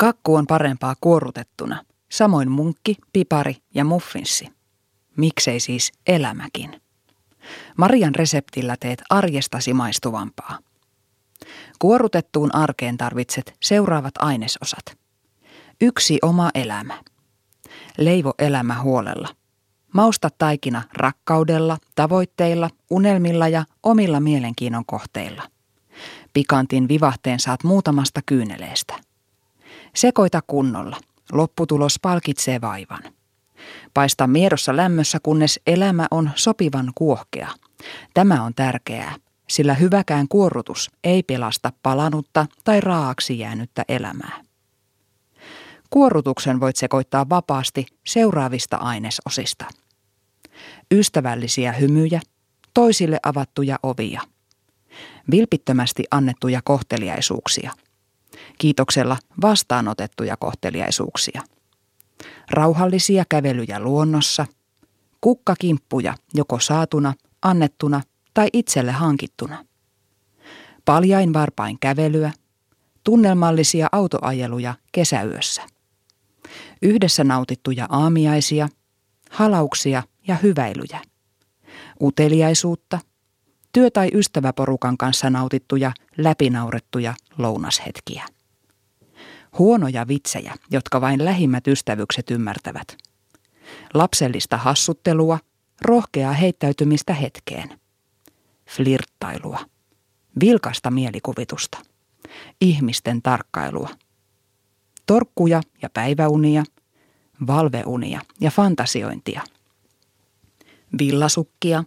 Kakku on parempaa kuorutettuna, samoin munkki, pipari ja muffinssi. Miksei siis elämäkin? Marian reseptillä teet arjestasi maistuvampaa. Kuorutettuun arkeen tarvitset seuraavat ainesosat. Yksi oma elämä. Leivo elämä huolella. Mausta taikina rakkaudella, tavoitteilla, unelmilla ja omilla mielenkiinnon kohteilla. Pikantin vivahteen saat muutamasta kyyneleestä. Sekoita kunnolla. Lopputulos palkitsee vaivan. Paista miedossa lämmössä, kunnes elämä on sopivan kuohkea. Tämä on tärkeää, sillä hyväkään kuorrutus ei pelasta palanutta tai raaksi jäänyttä elämää. Kuorrutuksen voit sekoittaa vapaasti seuraavista ainesosista. Ystävällisiä hymyjä, toisille avattuja ovia. Vilpittömästi annettuja kohteliaisuuksia. Kiitoksella vastaanotettuja kohteliaisuuksia. Rauhallisia kävelyjä luonnossa. Kukkakimppuja joko saatuna, annettuna tai itselle hankittuna. Paljain varpain kävelyä, tunnelmallisia autoajeluja kesäyössä. Yhdessä nautittuja aamiaisia, halauksia ja hyväilyjä. Uteliaisuutta, työ- tai ystäväporukan kanssa nautittuja, läpinaurettuja lounashetkiä. Huonoja vitsejä, jotka vain lähimmät ystävykset ymmärtävät. Lapsellista hassuttelua, rohkeaa heittäytymistä hetkeen. Flirttailua. Vilkasta mielikuvitusta. Ihmisten tarkkailua. Torkkuja ja päiväunia. Valveunia ja fantasiointia. Villasukkia,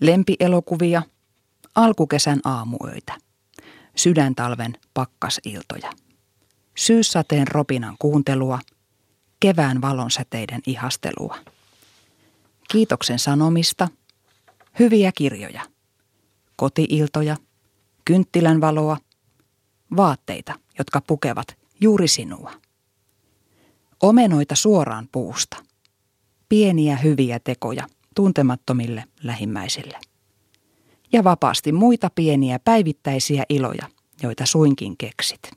lempielokuvia, alkukesän aamuöitä, sydäntalven pakkasiltoja, syyssateen ropinan kuuntelua, kevään valonsäteiden ihastelua – kiitoksen sanomista, hyviä kirjoja, kotiiltoja, kynttilän valoa, vaatteita, jotka pukevat juuri sinua. Omenoita suoraan puusta, pieniä hyviä tekoja tuntemattomille lähimmäisille. Ja vapaasti muita pieniä päivittäisiä iloja, joita suinkin keksit.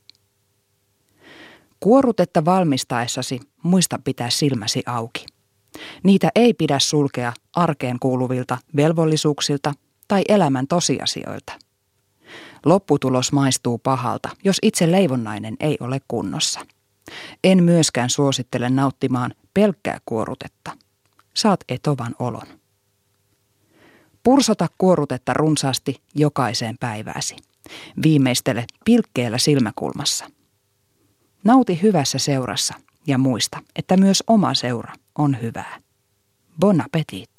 Kuorutetta valmistaessasi muista pitää silmäsi auki – Niitä ei pidä sulkea arkeen kuuluvilta velvollisuuksilta tai elämän tosiasioilta. Lopputulos maistuu pahalta, jos itse leivonnainen ei ole kunnossa. En myöskään suosittele nauttimaan pelkkää kuorutetta. Saat etovan olon. Pursota kuorutetta runsaasti jokaiseen päivääsi. Viimeistele pilkkeellä silmäkulmassa. Nauti hyvässä seurassa ja muista, että myös oma seura on hyvää. Bon appetit!